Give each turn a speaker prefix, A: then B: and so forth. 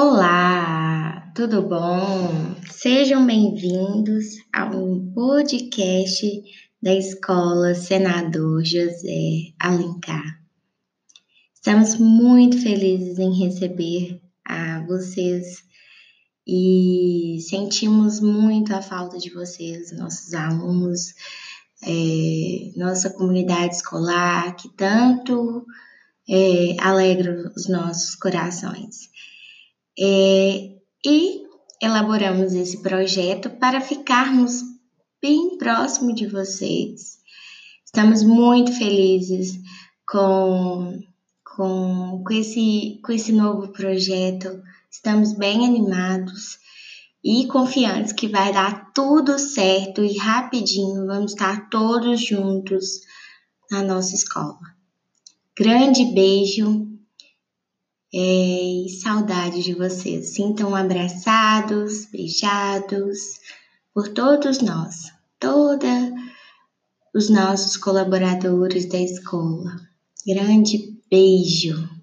A: Olá, tudo bom? Sejam bem-vindos a um podcast da Escola Senador José Alencar. Estamos muito felizes em receber a vocês e sentimos muito a falta de vocês, nossos alunos, é, nossa comunidade escolar, que tanto é, alegra os nossos corações. É, e elaboramos esse projeto para ficarmos bem próximo de vocês. Estamos muito felizes com, com, com, esse, com esse novo projeto, estamos bem animados e confiantes que vai dar tudo certo e rapidinho vamos estar todos juntos na nossa escola. Grande beijo e saudade de vocês. Sintam abraçados, beijados por todos nós, todos os nossos colaboradores da escola. Grande beijo!